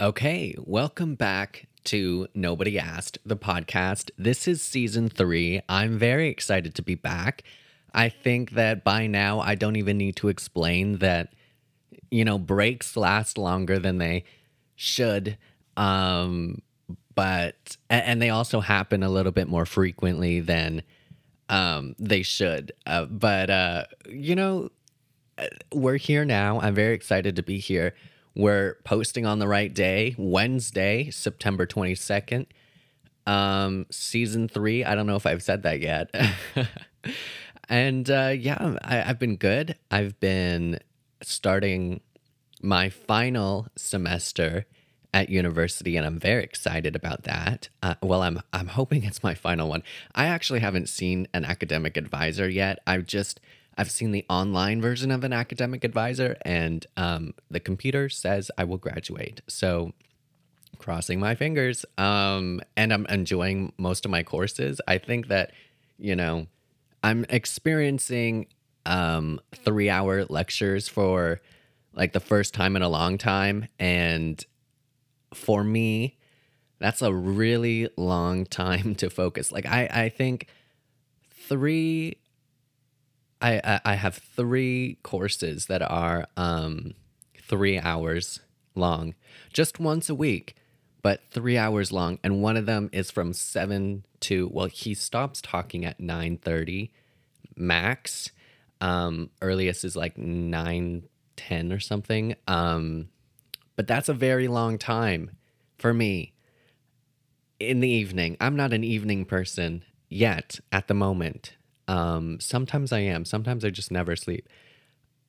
Okay, welcome back to Nobody Asked, the podcast. This is season three. I'm very excited to be back. I think that by now I don't even need to explain that, you know, breaks last longer than they should. Um, but, and they also happen a little bit more frequently than um, they should. Uh, but, uh, you know, we're here now. I'm very excited to be here. We're posting on the right day, Wednesday, September 22nd. Um, season three. I don't know if I've said that yet. and uh, yeah, I, I've been good. I've been starting my final semester at university, and I'm very excited about that. Uh, well, I'm I'm hoping it's my final one. I actually haven't seen an academic advisor yet. I've just I've seen the online version of an academic advisor, and um, the computer says I will graduate. So crossing my fingers. Um, and I'm enjoying most of my courses. I think that, you know, I'm experiencing um, three hour lectures for like the first time in a long time. And for me, that's a really long time to focus. Like, I, I think three, I, I, have three courses that are um, three hours long, just once a week but three hours long. And one of them is from 7 to well he stops talking at 9.30 max. Um, earliest is like nine ten or something. Um, but that's a very long time for me in the evening. I'm not an evening person yet at the moment um, sometimes i am sometimes i just never sleep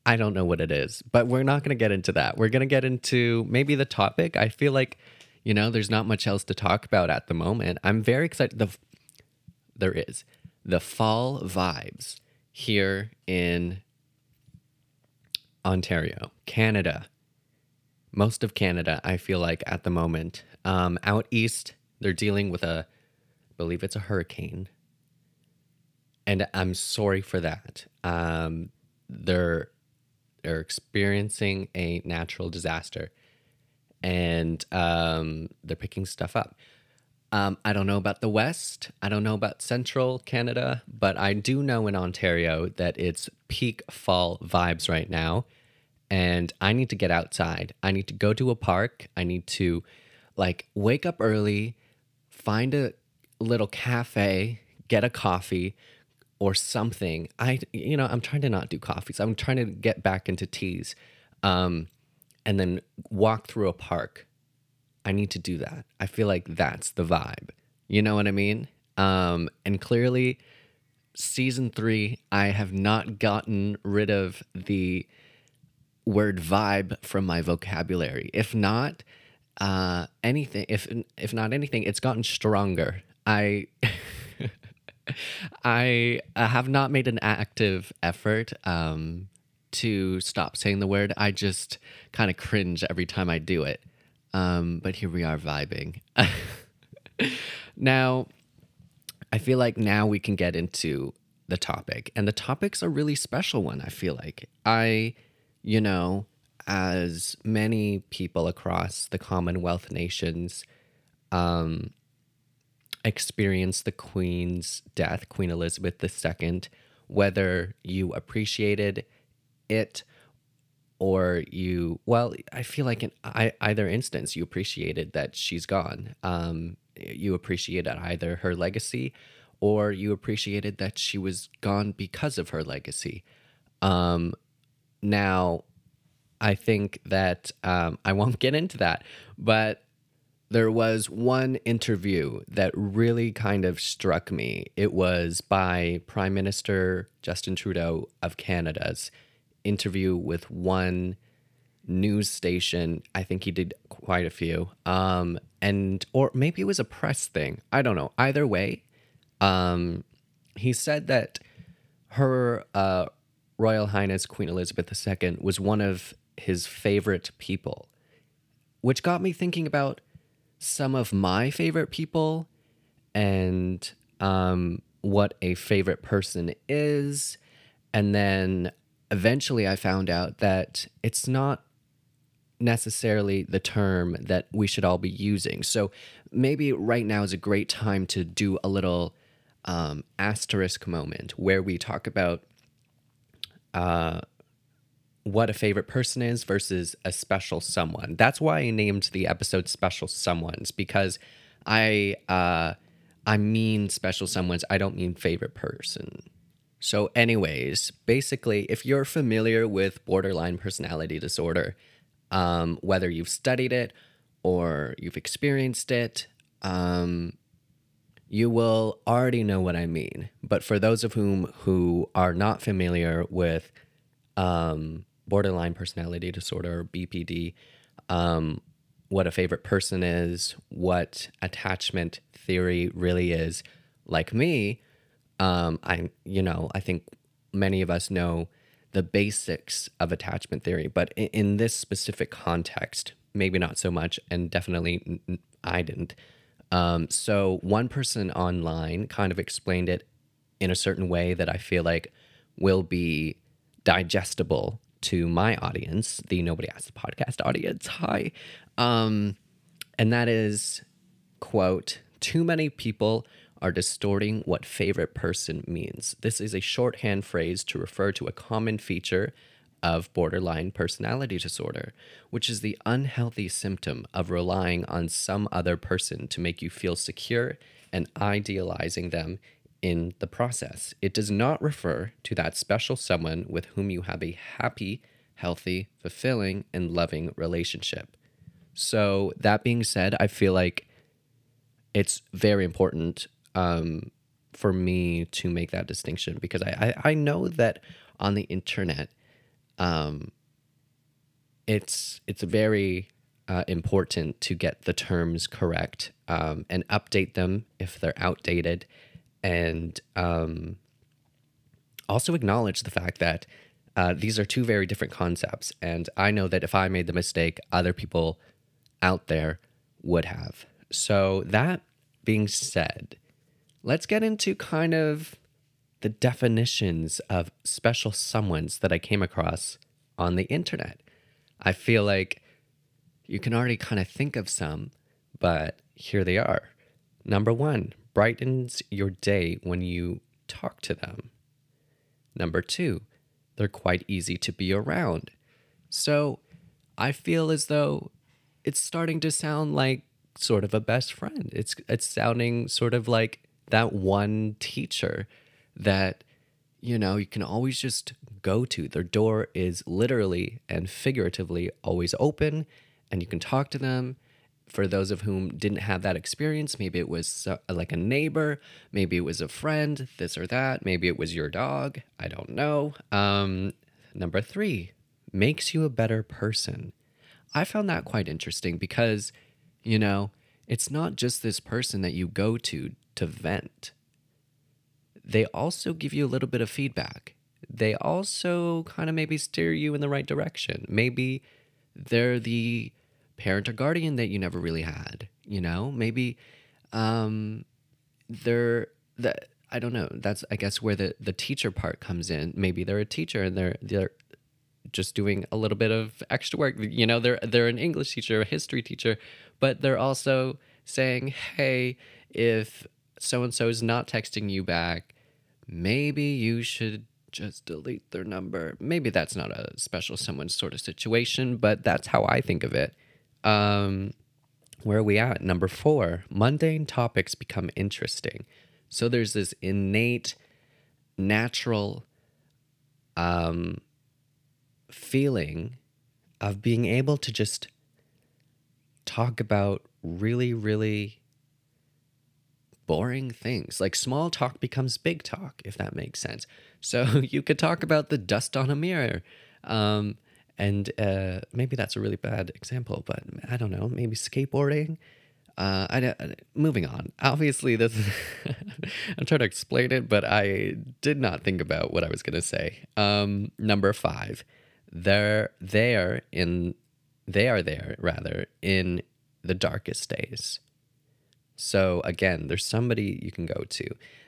I don't know what it is, but we're not going to get into that. We're going to get into maybe the topic. I feel like, you know, there's not much else to talk about at the moment. I'm very excited. The there is the fall vibes here in Ontario, Canada. Most of Canada, I feel like at the moment. Um, out east, they're dealing with a, I believe it's a hurricane, and I'm sorry for that. Um, they're they're experiencing a natural disaster and um, they're picking stuff up. Um, I don't know about the West. I don't know about central Canada, but I do know in Ontario that it's peak fall vibes right now. And I need to get outside. I need to go to a park. I need to like wake up early, find a little cafe, get a coffee, or something. I, you know, I'm trying to not do coffees. I'm trying to get back into teas, um, and then walk through a park. I need to do that. I feel like that's the vibe. You know what I mean? Um, and clearly, season three, I have not gotten rid of the word vibe from my vocabulary. If not, uh, anything. If if not anything, it's gotten stronger. I. I have not made an active effort um, to stop saying the word. I just kind of cringe every time I do it. Um, but here we are vibing. now, I feel like now we can get into the topic. And the topic's a really special one, I feel like. I, you know, as many people across the Commonwealth nations, um, experienced the Queen's death, Queen Elizabeth II, whether you appreciated it or you, well, I feel like in I, either instance, you appreciated that she's gone. Um, you appreciated either her legacy or you appreciated that she was gone because of her legacy. Um, now, I think that um, I won't get into that, but there was one interview that really kind of struck me. It was by Prime Minister Justin Trudeau of Canada's interview with one news station. I think he did quite a few. Um, and or maybe it was a press thing. I don't know. Either way, um, he said that her uh, Royal Highness Queen Elizabeth II was one of his favorite people, which got me thinking about some of my favorite people and um, what a favorite person is. And then eventually I found out that it's not necessarily the term that we should all be using. So maybe right now is a great time to do a little um, asterisk moment where we talk about uh, what a favorite person is versus a special someone. That's why I named the episode "Special Someones" because I uh, I mean special someones. I don't mean favorite person. So, anyways, basically, if you're familiar with borderline personality disorder, um, whether you've studied it or you've experienced it, um, you will already know what I mean. But for those of whom who are not familiar with um, borderline personality disorder or BPD, um, what a favorite person is, what attachment theory really is, like me, um, I you know I think many of us know the basics of attachment theory, but in, in this specific context, maybe not so much, and definitely I didn't. Um, so one person online kind of explained it in a certain way that I feel like will be digestible to my audience, the Nobody Asked the Podcast audience. Hi. Um, and that is, quote, too many people are distorting what favorite person means. This is a shorthand phrase to refer to a common feature of borderline personality disorder, which is the unhealthy symptom of relying on some other person to make you feel secure and idealizing them in the process. It does not refer to that special someone with whom you have a happy, healthy, fulfilling, and loving relationship. So, that being said, I feel like it's very important um, for me to make that distinction because I, I, I know that on the internet, um, it's it's very uh, important to get the terms correct um, and update them if they're outdated, and um, also acknowledge the fact that uh, these are two very different concepts. And I know that if I made the mistake, other people out there would have. So that being said, let's get into kind of the definitions of special someones that I came across on the internet. I feel like you can already kind of think of some, but here they are. Number one, brightens your day when you talk to them. Number two, they're quite easy to be around. So I feel as though it's starting to sound like sort of a best friend. It's it's sounding sort of like that one teacher that you know you can always just go to. Their door is literally and figuratively always open and you can talk to them. For those of whom didn't have that experience, maybe it was like a neighbor, maybe it was a friend, this or that, maybe it was your dog, I don't know. Um, number three, makes you a better person. I found that quite interesting because, you know, it's not just this person that you go to to vent. They also give you a little bit of feedback. They also kind of maybe steer you in the right direction. Maybe they're the parent or guardian that you never really had, you know? Maybe um they're that I don't know. That's I guess where the the teacher part comes in. Maybe they're a teacher and they're they're just doing a little bit of extra work. You know, they're they're an English teacher, a history teacher, but they're also saying, "Hey, if so and so is not texting you back, maybe you should just delete their number. Maybe that's not a special someone sort of situation, but that's how I think of it. Um, where are we at? Number four, mundane topics become interesting. So there's this innate, natural um, feeling of being able to just talk about really, really boring things. Like small talk becomes big talk, if that makes sense. So you could talk about the dust on a mirror. Um, and uh, maybe that's a really bad example, but I don't know. Maybe skateboarding. Uh, I, I, moving on. Obviously, this I'm trying to explain it, but I did not think about what I was gonna say. Um, number five, they're there in they are there rather in the darkest days. So again, there's somebody you can go to.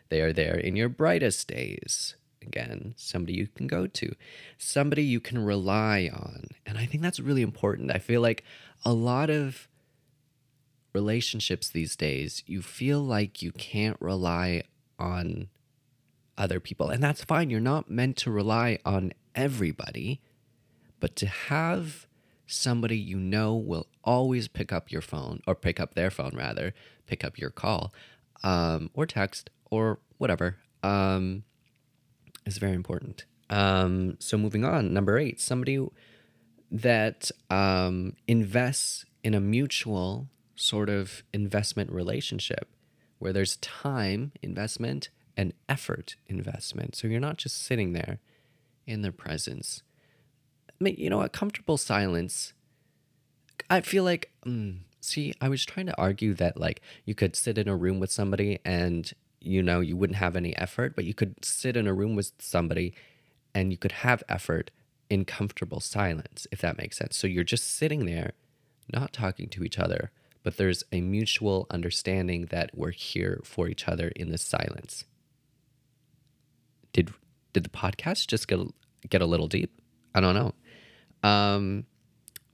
They are there in your brightest days. Again, somebody you can go to, somebody you can rely on. And I think that's really important. I feel like a lot of relationships these days, you feel like you can't rely on other people. And that's fine. You're not meant to rely on everybody, but to have somebody you know will always pick up your phone or pick up their phone rather, pick up your call um, or text or whatever um, is very important. Um, so moving on, number eight, somebody that um, invests in a mutual sort of investment relationship where there's time investment and effort investment. So you're not just sitting there in their presence. I mean, you know, a comfortable silence. I feel like, mm, see, I was trying to argue that like you could sit in a room with somebody and you know you wouldn't have any effort, but you could sit in a room with somebody and you could have effort in comfortable silence, if that makes sense. So you're just sitting there, not talking to each other, but there's a mutual understanding that we're here for each other in this silence. Did did the podcast just get get a little deep? I don't know. Um,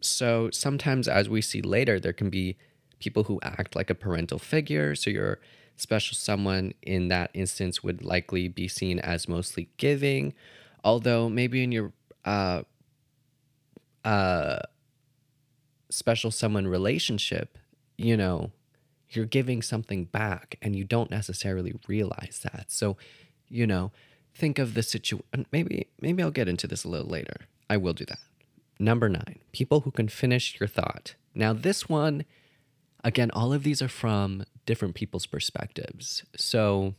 so sometimes, as we see later, there can be people who act like a parental figure. So your special someone in that instance would likely be seen as mostly giving, although maybe in your uh, uh, special someone relationship, you know, you're giving something back and you don't necessarily realize that. So, you know, think of the situation. Maybe, maybe I'll get into this a little later. I will do that. Number nine, people who can finish your thought. Now, this one, again, all of these are from different people's perspectives. So,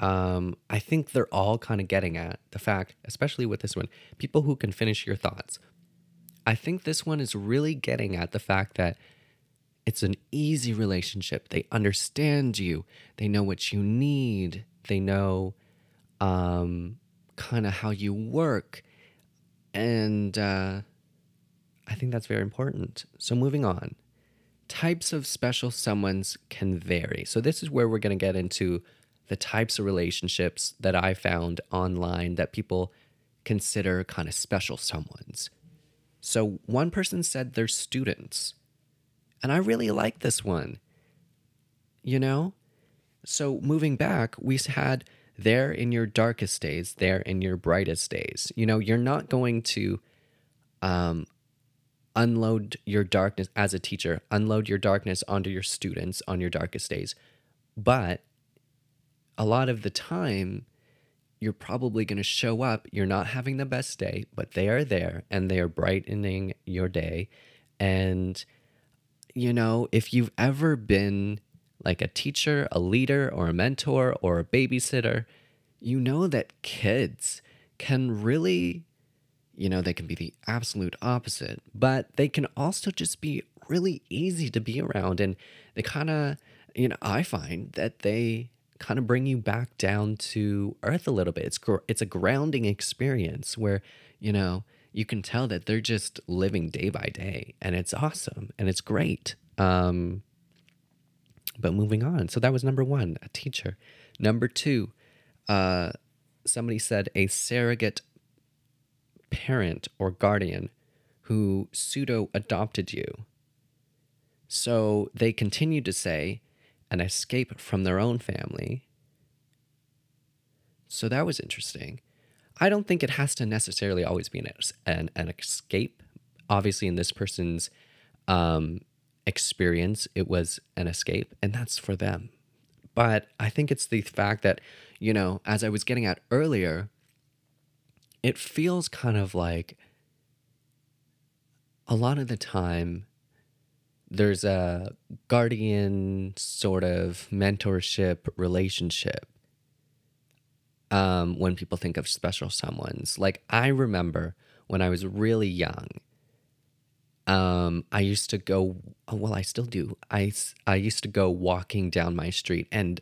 um, I think they're all kind of getting at the fact, especially with this one, people who can finish your thoughts. I think this one is really getting at the fact that it's an easy relationship. They understand you, they know what you need, they know um, kind of how you work. And uh, I think that's very important. So, moving on, types of special someones can vary. So, this is where we're going to get into the types of relationships that I found online that people consider kind of special someones. So, one person said they're students. And I really like this one. You know? So, moving back, we had there in your darkest days, there in your brightest days. You know, you're not going to um, unload your darkness as a teacher, unload your darkness onto your students on your darkest days. But a lot of the time, you're probably going to show up. You're not having the best day, but they are there and they are brightening your day. And, you know, if you've ever been like a teacher, a leader, or a mentor, or a babysitter, you know that kids can really, you know, they can be the absolute opposite, but they can also just be really easy to be around. And they kind of, you know, I find that they kind of bring you back down to earth a little bit. It's it's a grounding experience where, you know, you can tell that they're just living day by day and it's awesome and it's great. Um, but moving on. So that was number one, a teacher. Number two, uh, somebody said a surrogate parent or guardian who pseudo adopted you. So they continue to say an escape from their own family. So that was interesting. I don't think it has to necessarily always be an, an, an escape. Obviously, in this person's um, experience, it was an escape, and that's for them. But I think it's the fact that, you know, as I was getting at earlier, it feels kind of like a lot of the time there's a guardian sort of mentorship relationship um, when people think of special someones. Like, I remember when I was really young um, I used to go, oh, well, I still do. I, I used to go walking down my street and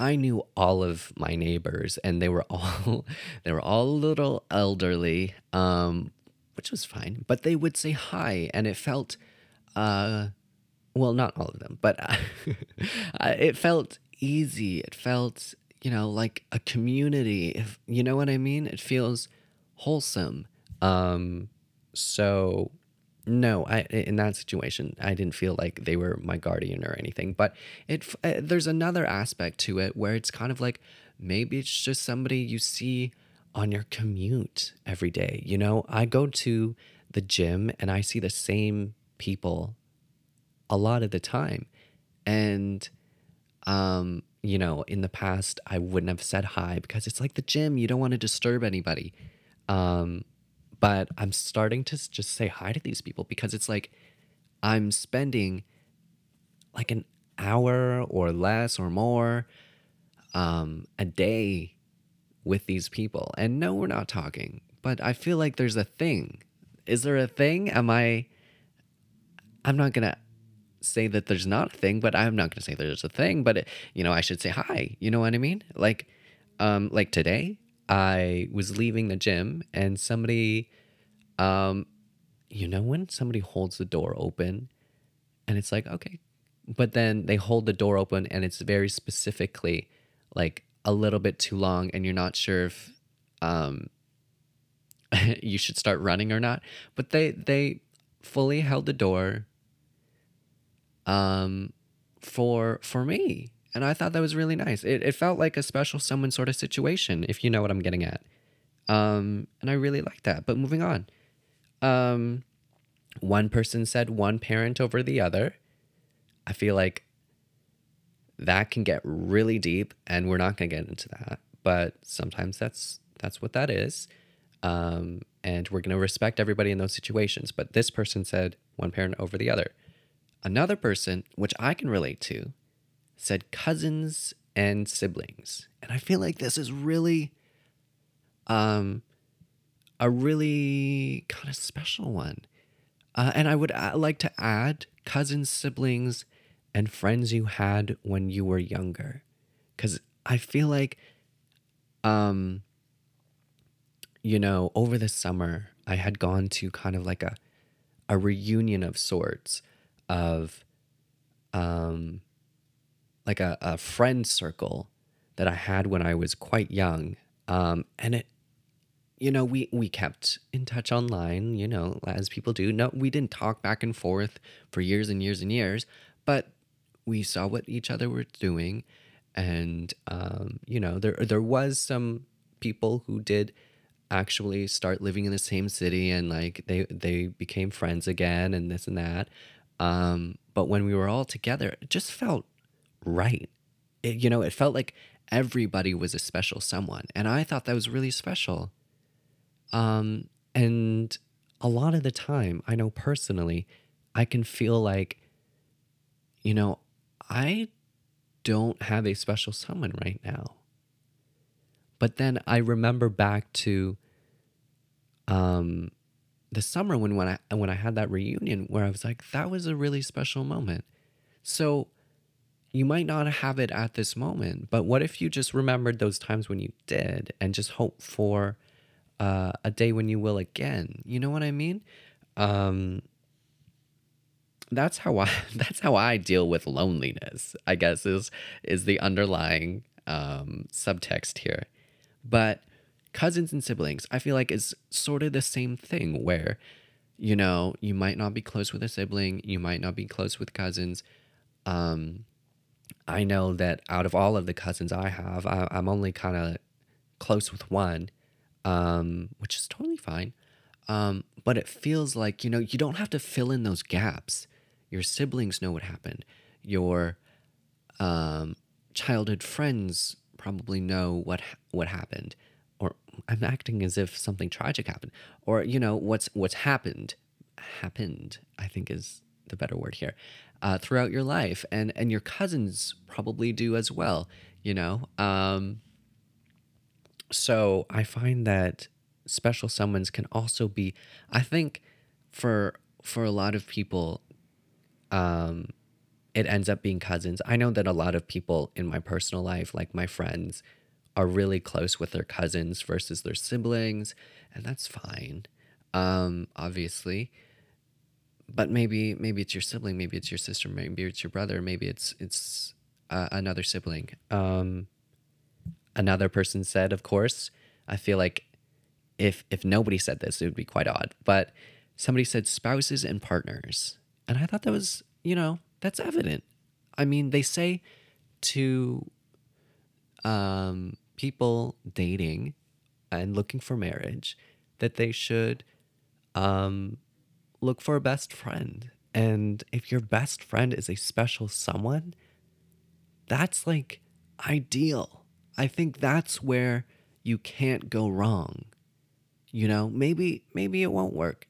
I knew all of my neighbors and they were all, they were all a little elderly, um, which was fine, but they would say hi and it felt, uh, well, not all of them, but uh, it felt easy. It felt, you know, like a community. If you know what I mean, it feels wholesome. Um, so no, I in that situation, I didn't feel like they were my guardian or anything. But it uh, there's another aspect to it where it's kind of like maybe it's just somebody you see on your commute every day. You know, I go to the gym and I see the same people a lot of the time. And um, you know, in the past I wouldn't have said hi because it's like the gym, you don't want to disturb anybody. Um, but I'm starting to just say hi to these people because it's like I'm spending like an hour or less or more um, a day with these people. And no, we're not talking, but I feel like there's a thing. Is there a thing? Am I? I'm not gonna say that there's not a thing, but I'm not gonna say there's a thing. But it, you know, I should say hi. You know what I mean? Like, um, like today, I was leaving the gym and somebody, um, you know, when somebody holds the door open and it's like, okay, but then they hold the door open and it's very specifically like a little bit too long and you're not sure if, um, you should start running or not. But they, they fully held the door, um, for, for me and I thought that was really nice. It, it felt like a special someone sort of situation, if you know what I'm getting at. Um, and I really liked that. But moving on. Um, one person said one parent over the other. I feel like that can get really deep, and we're not going to get into that. But sometimes that's that's what that is. Um, and we're going to respect everybody in those situations. But this person said one parent over the other. Another person, which I can relate to, said cousins and siblings. And I feel like this is really um a really kind of special one. Uh, and I would uh, like to add cousins, siblings, and friends you had when you were younger. Cuz I feel like um you know, over the summer I had gone to kind of like a a reunion of sorts of um like a, a friend circle that I had when I was quite young. Um, and it, you know, we, we kept in touch online, you know, as people do. No, we didn't talk back and forth for years and years and years, but we saw what each other were doing. And, um, you know, there, there was some people who did actually start living in the same city and like they, they became friends again and this and that. Um, but when we were all together, it just felt right. It, you know, it felt like everybody was a special someone. And I thought that was really special. Um, and a lot of the time, I know personally, I can feel like, you know, I don't have a special someone right now. But then I remember back to um, the summer when when I when I had that reunion where I was like, that was a really special moment. So you might not have it at this moment, but what if you just remembered those times when you did and just hope for uh, a day when you will again? You know what I mean? Um, that's how I that's how I deal with loneliness. I guess is is the underlying um, subtext here, but cousins and siblings, I feel like is sort of the same thing where you know you might not be close with a sibling, you might not be close with cousins. Um, I know that out of all of the cousins I have, I, am only kind of close with one, um, which is totally fine. Um, but it feels like, you know, you don't have to fill in those gaps. Your siblings know what happened. Your um, childhood friends probably know what what happened. Or I'm acting as if something tragic happened. Or, you know, what's what's happened happened, I think is the better word here uh, throughout your life, and and your cousins probably do as well. You know, um, so I find that special summons can also be. I think for for a lot of people, um, it ends up being cousins. I know that a lot of people in my personal life, like my friends, are really close with their cousins versus their siblings, and that's fine. Um, obviously but maybe maybe it's your sibling, maybe it's your sister, maybe it's your brother, maybe it's it's uh, another sibling. Um, another person said, of course, I feel like if if nobody said this, it would be quite odd. But somebody said spouses and partners. And I thought that was, you know, that's evident. I mean, they say to um, people dating and looking for marriage that they should um, look for a best friend. And if your best friend is a special someone, that's like ideal. I think that's where you can't go wrong. You know, maybe maybe it won't work.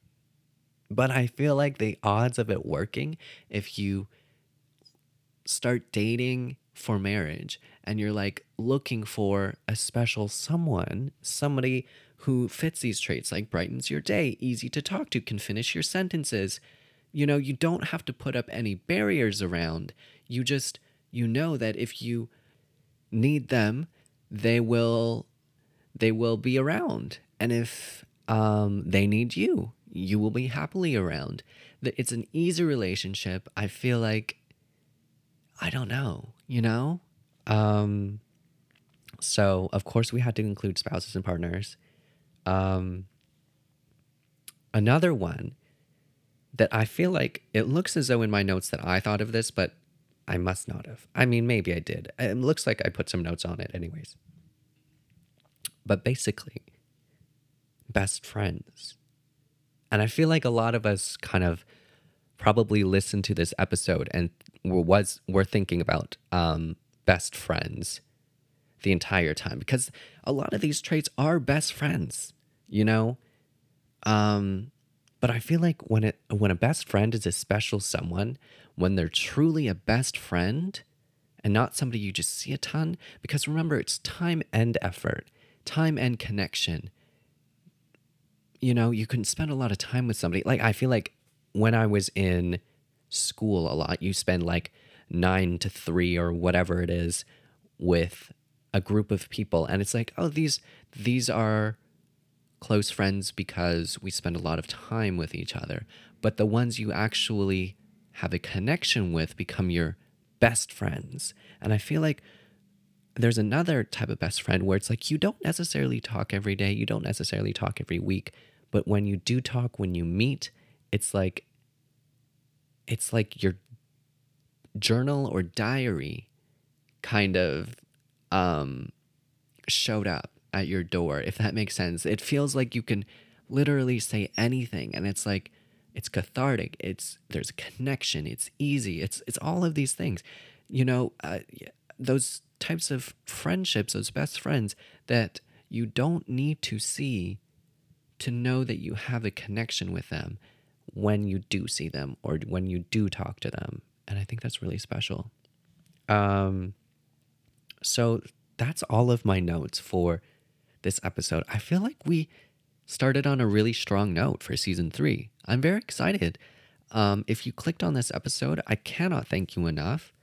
But I feel like the odds of it working if you start dating for marriage and you're like looking for a special someone, somebody who fits these traits, like brightens your day, easy to talk to, can finish your sentences. You know, you don't have to put up any barriers around. You just, you know that if you need them, they will, they will be around. And if um, they need you, you will be happily around. It's an easy relationship. I feel like I don't know, you know? Um, so, of course, we had to include spouses and partners. Um, another one that I feel like it looks as though in my notes that I thought of this, but I must not have. I mean, maybe I did. It looks like I put some notes on it, anyways. But basically, best friends. And I feel like a lot of us kind of probably listened to this episode and was were thinking about um, best friends the entire time because a lot of these traits are best friends, you know. Um, but I feel like when it when a best friend is a special someone, when they're truly a best friend, and not somebody you just see a ton, because remember it's time and effort, time and connection. You know, you can spend a lot of time with somebody. Like I feel like when I was in school a lot. You spend like nine to three or whatever it is with a group of people. And it's like, oh, these these are close friends because we spend a lot of time with each other. But the ones you actually have a connection with become your best friends. And I feel like there's another type of best friend where it's like you don't necessarily talk every day, you don't necessarily talk every week, but when you do talk, when you meet, it's like it's like your journal or diary kind of um, showed up at your door, if that makes sense. It feels like you can literally say anything and it's like it's cathartic. It's there's a connection. It's easy. It's it's all of these things. You know, uh, those types of friendships, those best friends that you don't need to see to know that you have a connection with them when you do see them or when you do talk to them. And I think that's really special. Um, so that's all of my notes for this episode. I feel like we started on a really strong note for season three. I'm very excited. Um, if you clicked on this episode, I cannot thank you enough.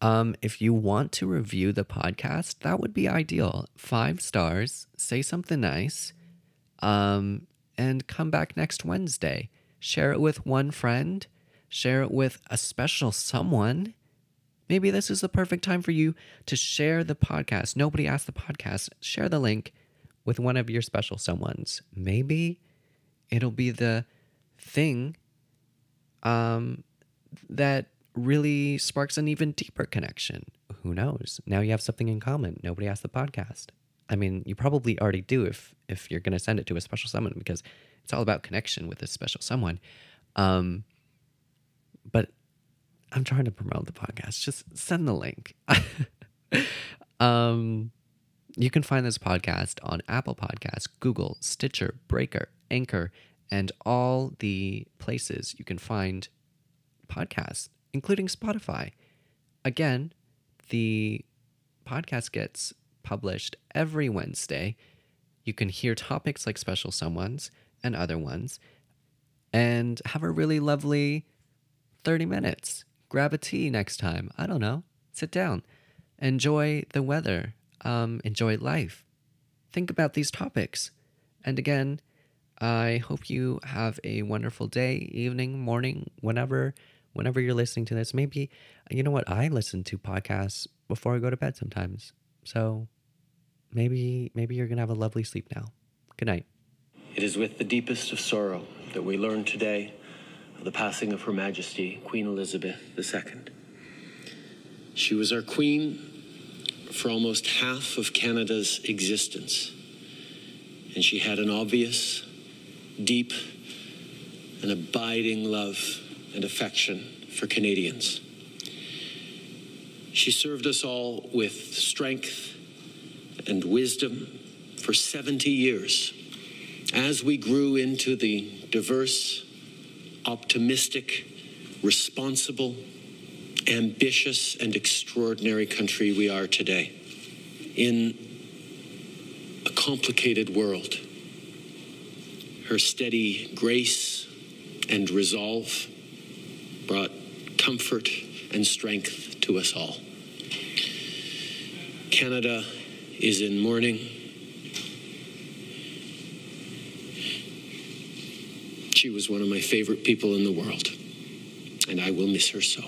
Um, if you want to review the podcast, that would be ideal. Five stars, say something nice, um, and come back next Wednesday share it with one friend, share it with a special someone. Maybe this is the perfect time for you to share the podcast. Nobody asked the podcast. Share the link with one of your special someones. Maybe it'll be the thing um, that really sparks an even deeper connection. Who knows? Now you have something in common. Nobody asked the podcast. I mean, you probably already do if if you're going to send it to a special someone because it's all about connection with a special someone. Um, but I'm trying to promote the podcast. Just send the link. um, you can find this podcast on Apple Podcasts, Google, Stitcher, Breaker, Anchor, and all the places you can find podcasts, including Spotify. Again, the podcast gets published every Wednesday. You can hear topics like special someone's and other ones and have a really lovely 30 minutes. Grab a tea next time. I don't know. Sit down. Enjoy the weather. Um, enjoy life. Think about these topics. And again, I hope you have a wonderful day, evening, morning, whenever whenever you're listening to this. Maybe you know what? I listen to podcasts before I go to bed sometimes. So maybe maybe you're gonna have a lovely sleep now. Good night. It is with the deepest of sorrow that we learn today of the passing of Her Majesty Queen Elizabeth II. She was our queen for almost half of Canada's existence, and she had an obvious, deep, and abiding love and affection for Canadians. She served us all with strength and wisdom for 70 years as we grew into the diverse, optimistic, responsible, ambitious, and extraordinary country we are today. In a complicated world, her steady grace and resolve brought comfort and strength to us all. Canada is in mourning. She was one of my favorite people in the world, and I will miss her so.